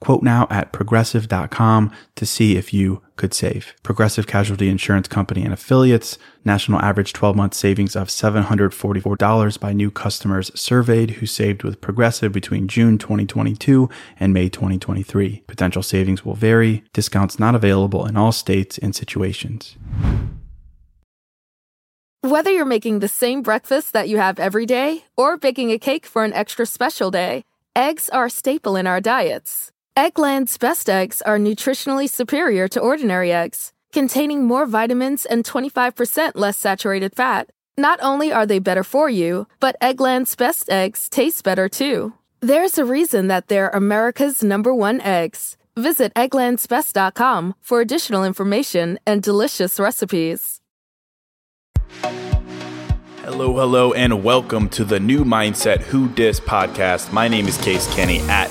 Quote now at progressive.com to see if you could save. Progressive Casualty Insurance Company and affiliates, national average 12 month savings of $744 by new customers surveyed who saved with Progressive between June 2022 and May 2023. Potential savings will vary, discounts not available in all states and situations. Whether you're making the same breakfast that you have every day or baking a cake for an extra special day, eggs are a staple in our diets. Eggland's best eggs are nutritionally superior to ordinary eggs, containing more vitamins and 25% less saturated fat. Not only are they better for you, but Eggland's best eggs taste better too. There's a reason that they're America's number one eggs. Visit egglandsbest.com for additional information and delicious recipes. Hello, hello, and welcome to the new Mindset Who Dis podcast. My name is Case Kenny at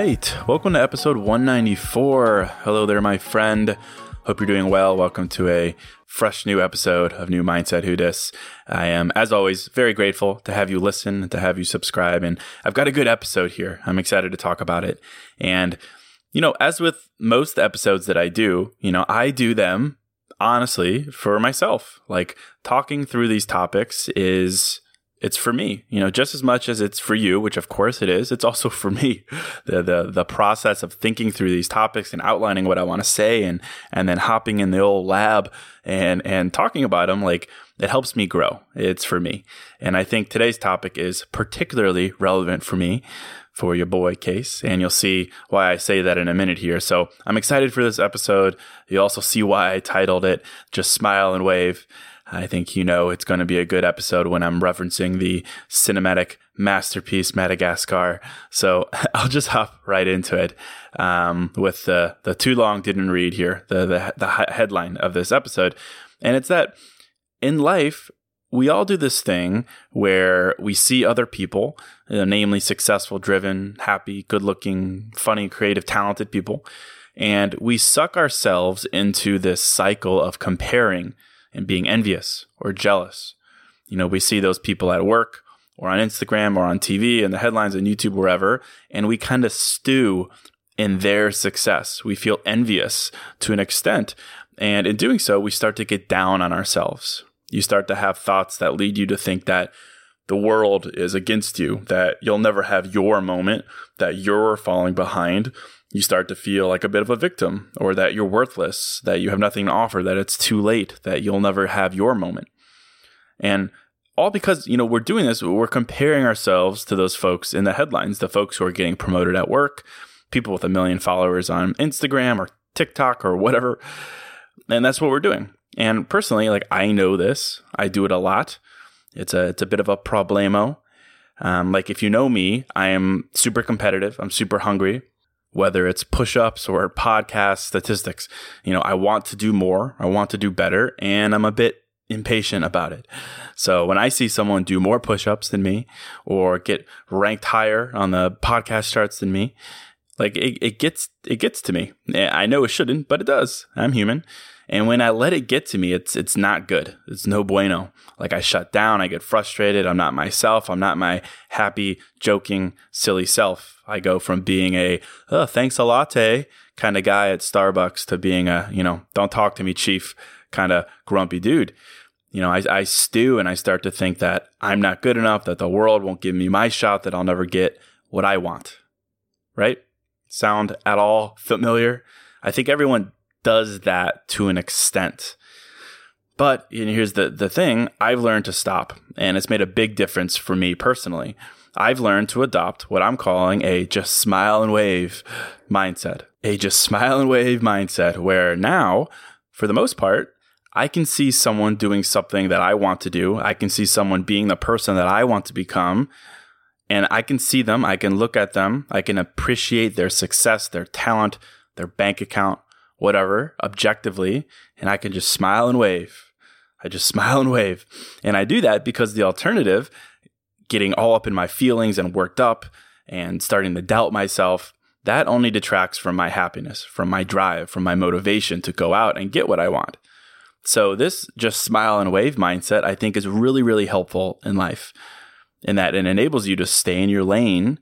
Right. Welcome to episode 194. Hello there, my friend. Hope you're doing well. Welcome to a fresh new episode of New Mindset Who Dis. I am, as always, very grateful to have you listen, to have you subscribe, and I've got a good episode here. I'm excited to talk about it. And, you know, as with most episodes that I do, you know, I do them honestly for myself. Like talking through these topics is it's for me, you know, just as much as it's for you, which of course it is, it's also for me. The the the process of thinking through these topics and outlining what I want to say and and then hopping in the old lab and and talking about them like it helps me grow. It's for me. And I think today's topic is particularly relevant for me for your boy case and you'll see why I say that in a minute here. So, I'm excited for this episode. You also see why I titled it just smile and wave. I think you know it's going to be a good episode when I'm referencing the cinematic masterpiece Madagascar. So I'll just hop right into it um, with the the too long didn't read here the, the the headline of this episode, and it's that in life we all do this thing where we see other people, know, namely successful, driven, happy, good looking, funny, creative, talented people, and we suck ourselves into this cycle of comparing and being envious or jealous. You know, we see those people at work or on Instagram or on TV and the headlines on YouTube, wherever, and we kind of stew in their success. We feel envious to an extent. And in doing so, we start to get down on ourselves. You start to have thoughts that lead you to think that the world is against you, that you'll never have your moment, that you're falling behind, you start to feel like a bit of a victim or that you're worthless, that you have nothing to offer, that it's too late, that you'll never have your moment. And all because, you know, we're doing this, we're comparing ourselves to those folks in the headlines, the folks who are getting promoted at work, people with a million followers on Instagram or TikTok or whatever. And that's what we're doing. And personally, like I know this, I do it a lot. It's a it's a bit of a problemo. Um, like if you know me, I am super competitive. I'm super hungry whether it's push ups or podcast statistics. You know, I want to do more, I want to do better, and I'm a bit impatient about it. So when I see someone do more push ups than me or get ranked higher on the podcast charts than me, like it, it gets it gets to me. I know it shouldn't, but it does. I'm human. And when I let it get to me, it's it's not good. It's no bueno. Like I shut down, I get frustrated, I'm not myself, I'm not my happy, joking, silly self. I go from being a oh, thanks a latte kind of guy at Starbucks to being a, you know, don't talk to me, chief kind of grumpy dude. You know, I, I stew and I start to think that I'm not good enough, that the world won't give me my shot, that I'll never get what I want. Right? Sound at all familiar? I think everyone does that to an extent. But here's the, the thing I've learned to stop, and it's made a big difference for me personally. I've learned to adopt what I'm calling a just smile and wave mindset. A just smile and wave mindset where now, for the most part, I can see someone doing something that I want to do. I can see someone being the person that I want to become. And I can see them, I can look at them, I can appreciate their success, their talent, their bank account, whatever, objectively, and I can just smile and wave. I just smile and wave. And I do that because the alternative, getting all up in my feelings and worked up and starting to doubt myself, that only detracts from my happiness, from my drive, from my motivation to go out and get what I want. So, this just smile and wave mindset, I think, is really, really helpful in life in that it enables you to stay in your lane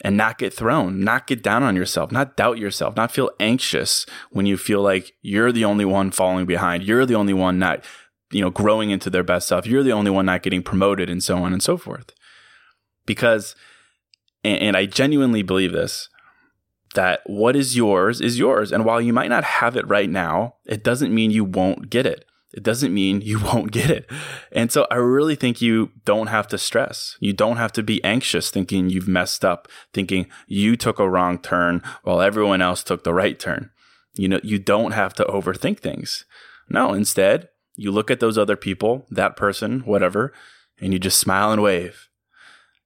and not get thrown, not get down on yourself, not doubt yourself, not feel anxious when you feel like you're the only one falling behind. You're the only one not, you know, growing into their best self. You're the only one not getting promoted and so on and so forth. Because, and, and I genuinely believe this, that what is yours is yours. And while you might not have it right now, it doesn't mean you won't get it it doesn't mean you won't get it. And so I really think you don't have to stress. You don't have to be anxious thinking you've messed up, thinking you took a wrong turn while everyone else took the right turn. You know, you don't have to overthink things. No, instead, you look at those other people, that person, whatever, and you just smile and wave.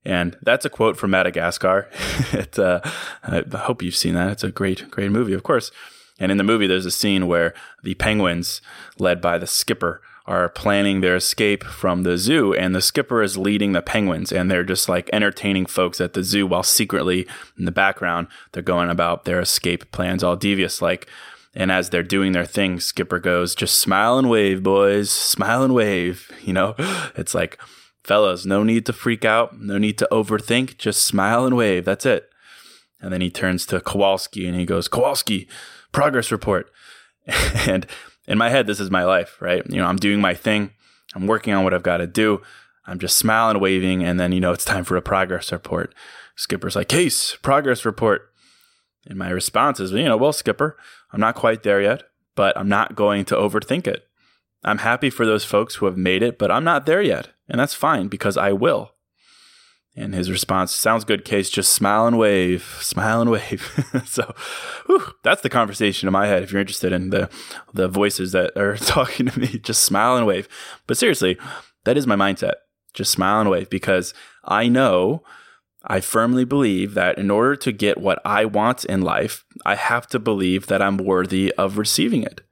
And that's a quote from Madagascar. it, uh, I hope you've seen that. It's a great, great movie, of course. And in the movie, there's a scene where the penguins, led by the skipper, are planning their escape from the zoo, and the skipper is leading the penguins, and they're just like entertaining folks at the zoo while secretly in the background they're going about their escape plans, all devious like. And as they're doing their thing, Skipper goes, "Just smile and wave, boys. Smile and wave." You know, it's like, fellas, no need to freak out, no need to overthink. Just smile and wave. That's it. And then he turns to Kowalski and he goes, "Kowalski." Progress report. and in my head, this is my life, right? You know, I'm doing my thing. I'm working on what I've got to do. I'm just smiling, waving, and then, you know, it's time for a progress report. Skipper's like, Case, progress report. And my response is, you know, well, Skipper, I'm not quite there yet, but I'm not going to overthink it. I'm happy for those folks who have made it, but I'm not there yet. And that's fine because I will. And his response, sounds good, Case. Just smile and wave, smile and wave. so whew, that's the conversation in my head. If you're interested in the, the voices that are talking to me, just smile and wave. But seriously, that is my mindset. Just smile and wave because I know, I firmly believe that in order to get what I want in life, I have to believe that I'm worthy of receiving it.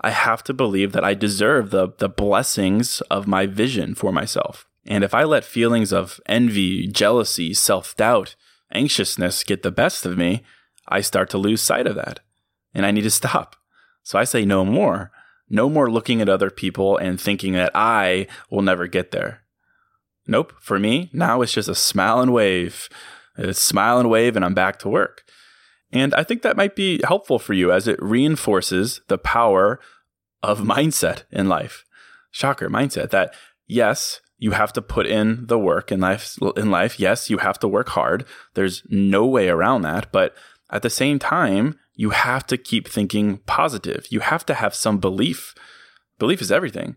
I have to believe that I deserve the, the blessings of my vision for myself. And if I let feelings of envy, jealousy, self doubt, anxiousness get the best of me, I start to lose sight of that. And I need to stop. So I say no more. No more looking at other people and thinking that I will never get there. Nope. For me, now it's just a smile and wave. It's smile and wave, and I'm back to work. And I think that might be helpful for you as it reinforces the power of mindset in life. Shocker, mindset that yes, you have to put in the work in life in life. Yes you have to work hard. There's no way around that. But at the same time you have to keep thinking positive. You have to have some belief. Belief is everything.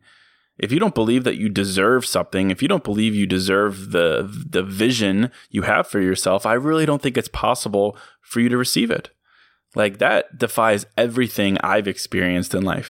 If you don't believe that you deserve something if you don't believe you deserve the the vision you have for yourself i really don't think it's possible for you to receive it. Like that defies everything i've experienced in life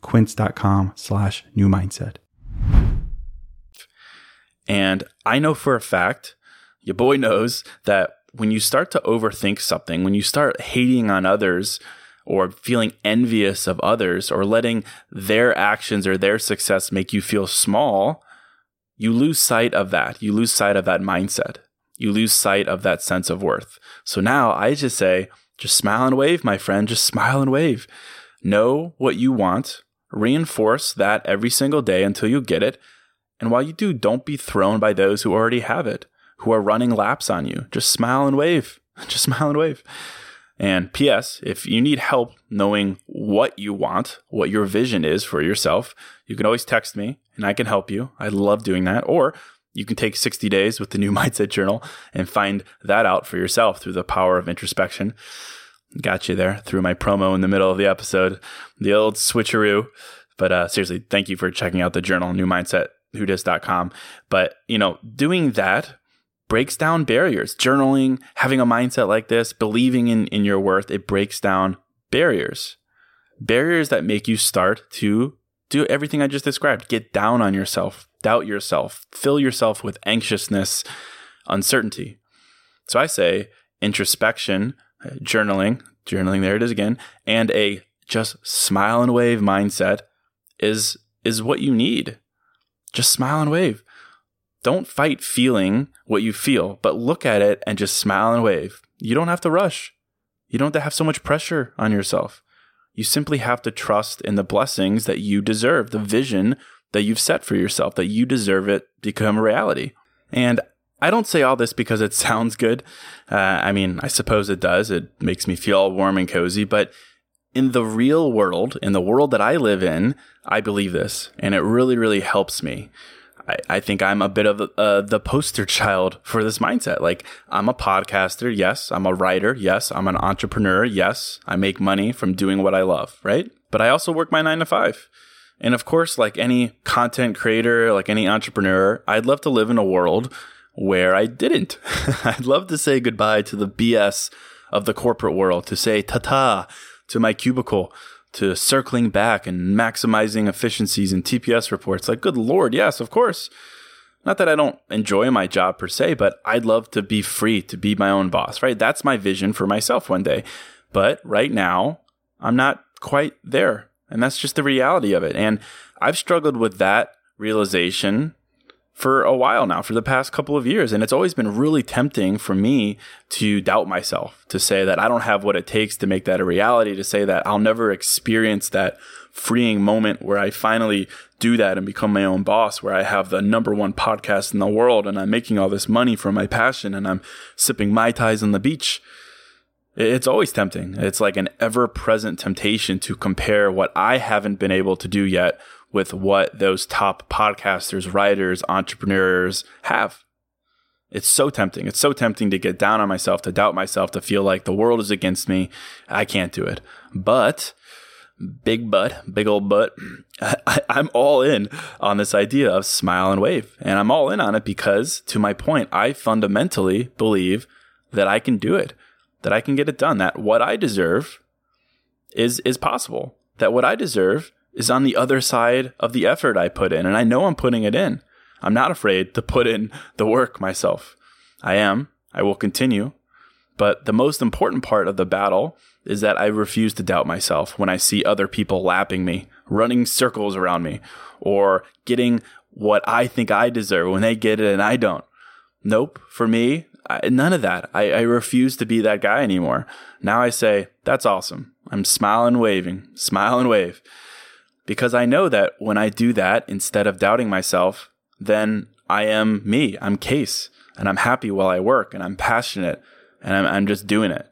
Quince.com slash new mindset. And I know for a fact your boy knows that when you start to overthink something, when you start hating on others or feeling envious of others or letting their actions or their success make you feel small, you lose sight of that. You lose sight of that mindset. You lose sight of that sense of worth. So now I just say, just smile and wave, my friend. Just smile and wave. Know what you want. Reinforce that every single day until you get it. And while you do, don't be thrown by those who already have it who are running laps on you. Just smile and wave. Just smile and wave. And P.S., if you need help knowing what you want, what your vision is for yourself, you can always text me and I can help you. I love doing that. Or you can take 60 days with the new Mindset Journal and find that out for yourself through the power of introspection. Got you there through my promo in the middle of the episode, the old switcheroo. But uh, seriously, thank you for checking out the journal, new mindset newmindsetwhodis.com. But, you know, doing that breaks down barriers. Journaling, having a mindset like this, believing in, in your worth, it breaks down barriers. Barriers that make you start to do everything I just described. Get down on yourself, doubt yourself, fill yourself with anxiousness, uncertainty. So I say introspection, journaling, journaling, there it is again, and a just smile and wave mindset is is what you need. Just smile and wave. Don't fight feeling what you feel, but look at it and just smile and wave. You don't have to rush. You don't have to have so much pressure on yourself. You simply have to trust in the blessings that you deserve, the vision that you've set for yourself, that you deserve it become a reality. And I don't say all this because it sounds good. Uh, I mean, I suppose it does. It makes me feel warm and cozy, but in the real world, in the world that I live in, I believe this, and it really, really helps me. I, I think I'm a bit of uh, the poster child for this mindset. Like, I'm a podcaster. Yes. I'm a writer. Yes. I'm an entrepreneur. Yes. I make money from doing what I love. Right. But I also work my nine to five. And of course, like any content creator, like any entrepreneur, I'd love to live in a world where I didn't. I'd love to say goodbye to the BS of the corporate world, to say ta ta to my cubicle, to circling back and maximizing efficiencies in TPS reports. Like, good Lord, yes, of course. Not that I don't enjoy my job per se, but I'd love to be free to be my own boss, right? That's my vision for myself one day. But right now, I'm not quite there. And that's just the reality of it. And I've struggled with that realization for a while now, for the past couple of years. And it's always been really tempting for me to doubt myself, to say that I don't have what it takes to make that a reality, to say that I'll never experience that freeing moment where I finally do that and become my own boss, where I have the number one podcast in the world and I'm making all this money from my passion and I'm sipping Mai Tais on the beach. It's always tempting. It's like an ever present temptation to compare what I haven't been able to do yet with what those top podcasters, writers, entrepreneurs have. It's so tempting. It's so tempting to get down on myself, to doubt myself, to feel like the world is against me. I can't do it. But, big butt, big old butt, I, am all in on this idea of smile and wave. And I'm all in on it because, to my point, I fundamentally believe that I can do it, that I can get it done, that what I deserve is, is possible that what I deserve is on the other side of the effort I put in. And I know I'm putting it in. I'm not afraid to put in the work myself. I am. I will continue. But the most important part of the battle is that I refuse to doubt myself when I see other people lapping me, running circles around me, or getting what I think I deserve when they get it and I don't. Nope. For me, I, none of that. I, I refuse to be that guy anymore. Now I say, that's awesome. I'm smiling, waving, smile and wave. Because I know that when I do that, instead of doubting myself, then I am me. I'm Case and I'm happy while I work and I'm passionate and I'm, I'm just doing it.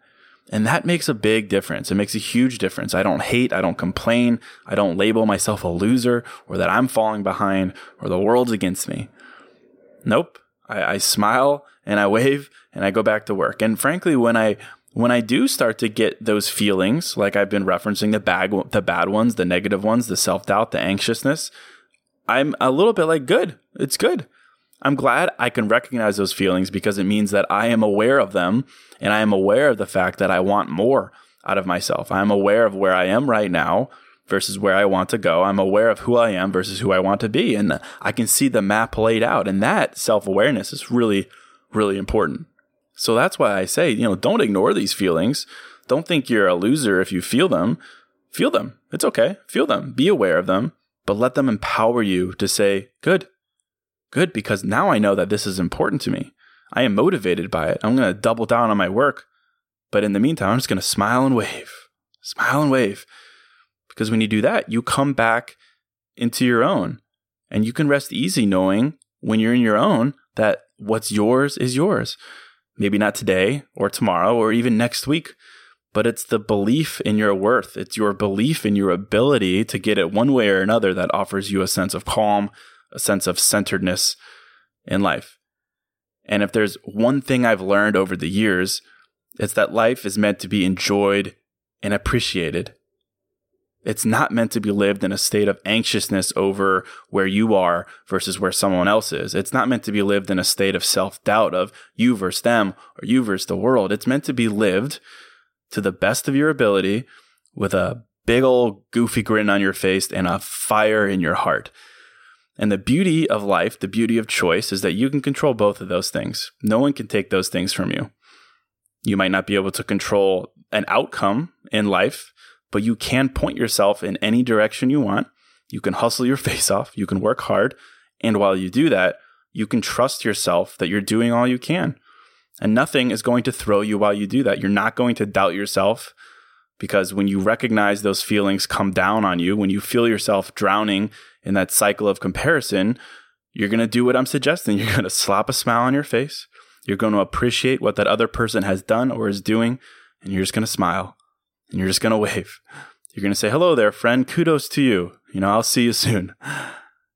And that makes a big difference. It makes a huge difference. I don't hate. I don't complain. I don't label myself a loser or that I'm falling behind or the world's against me. Nope. I, I smile and I wave and I go back to work. And frankly, when I when I do start to get those feelings, like I've been referencing the bad the bad ones, the negative ones, the self doubt, the anxiousness, I'm a little bit like, good, it's good. I'm glad I can recognize those feelings because it means that I am aware of them and I am aware of the fact that I want more out of myself. I'm aware of where I am right now versus where I want to go. I'm aware of who I am versus who I want to be. And I can see the map laid out. And that self awareness is really, really important. So that's why I say, you know, don't ignore these feelings. Don't think you're a loser if you feel them. Feel them. It's okay. Feel them. Be aware of them, but let them empower you to say, good, good, because now I know that this is important to me. I am motivated by it. I'm going to double down on my work. But in the meantime, I'm just going to smile and wave, smile and wave. Because when you do that, you come back into your own and you can rest easy knowing when you're in your own that what's yours is yours. Maybe not today or tomorrow or even next week, but it's the belief in your worth. It's your belief in your ability to get it one way or another that offers you a sense of calm, a sense of centeredness in life. And if there's one thing I've learned over the years, it's that life is meant to be enjoyed and appreciated. It's not meant to be lived in a state of anxiousness over where you are versus where someone else is. It's not meant to be lived in a state of self doubt of you versus them or you versus the world. It's meant to be lived to the best of your ability with a big old goofy grin on your face and a fire in your heart. And the beauty of life, the beauty of choice is that you can control both of those things. No one can take those things from you. You might not be able to control an outcome in life but you can point yourself in any direction you want. You can hustle your face off. You can work hard. And while you do that, you can trust yourself that you're doing all you can. And nothing is going to throw you while you do that. You're not going to doubt yourself because when you recognize those feelings come down on you, when you feel yourself drowning in that cycle of comparison, you're going to do what I'm suggesting. You're going to slap a smile on your face. You're going to appreciate what that other person has done or is doing, and you're just going to smile and you're just going to wave. You're going to say, hello there, friend. Kudos to you. You know, I'll see you soon.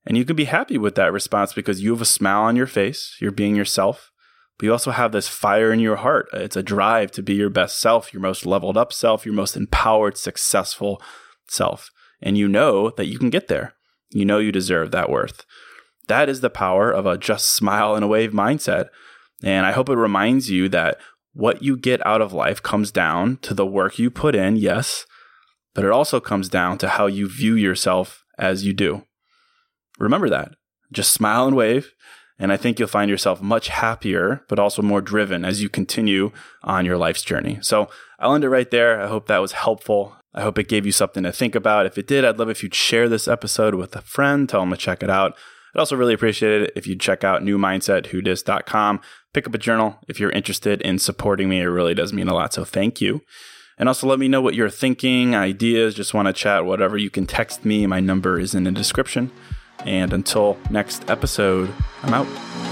And you can be happy with that response because you have a smile on your face. You're being yourself, but you also have this fire in your heart. It's a drive to be your best self, your most leveled up self, your most empowered, successful self. And you know that you can get there. You know you deserve that worth. That is the power of a just smile and a wave mindset. And I hope it reminds you that what you get out of life comes down to the work you put in, yes, but it also comes down to how you view yourself as you do. Remember that. Just smile and wave. And I think you'll find yourself much happier, but also more driven as you continue on your life's journey. So I'll end it right there. I hope that was helpful. I hope it gave you something to think about. If it did, I'd love if you'd share this episode with a friend, tell them to check it out. I'd also really appreciate it if you'd check out newmindsetwhodis.com pick up a journal if you're interested in supporting me. It really does mean a lot. So thank you. And also let me know what you're thinking, ideas, just want to chat, whatever. You can text me. My number is in the description. And until next episode, I'm out.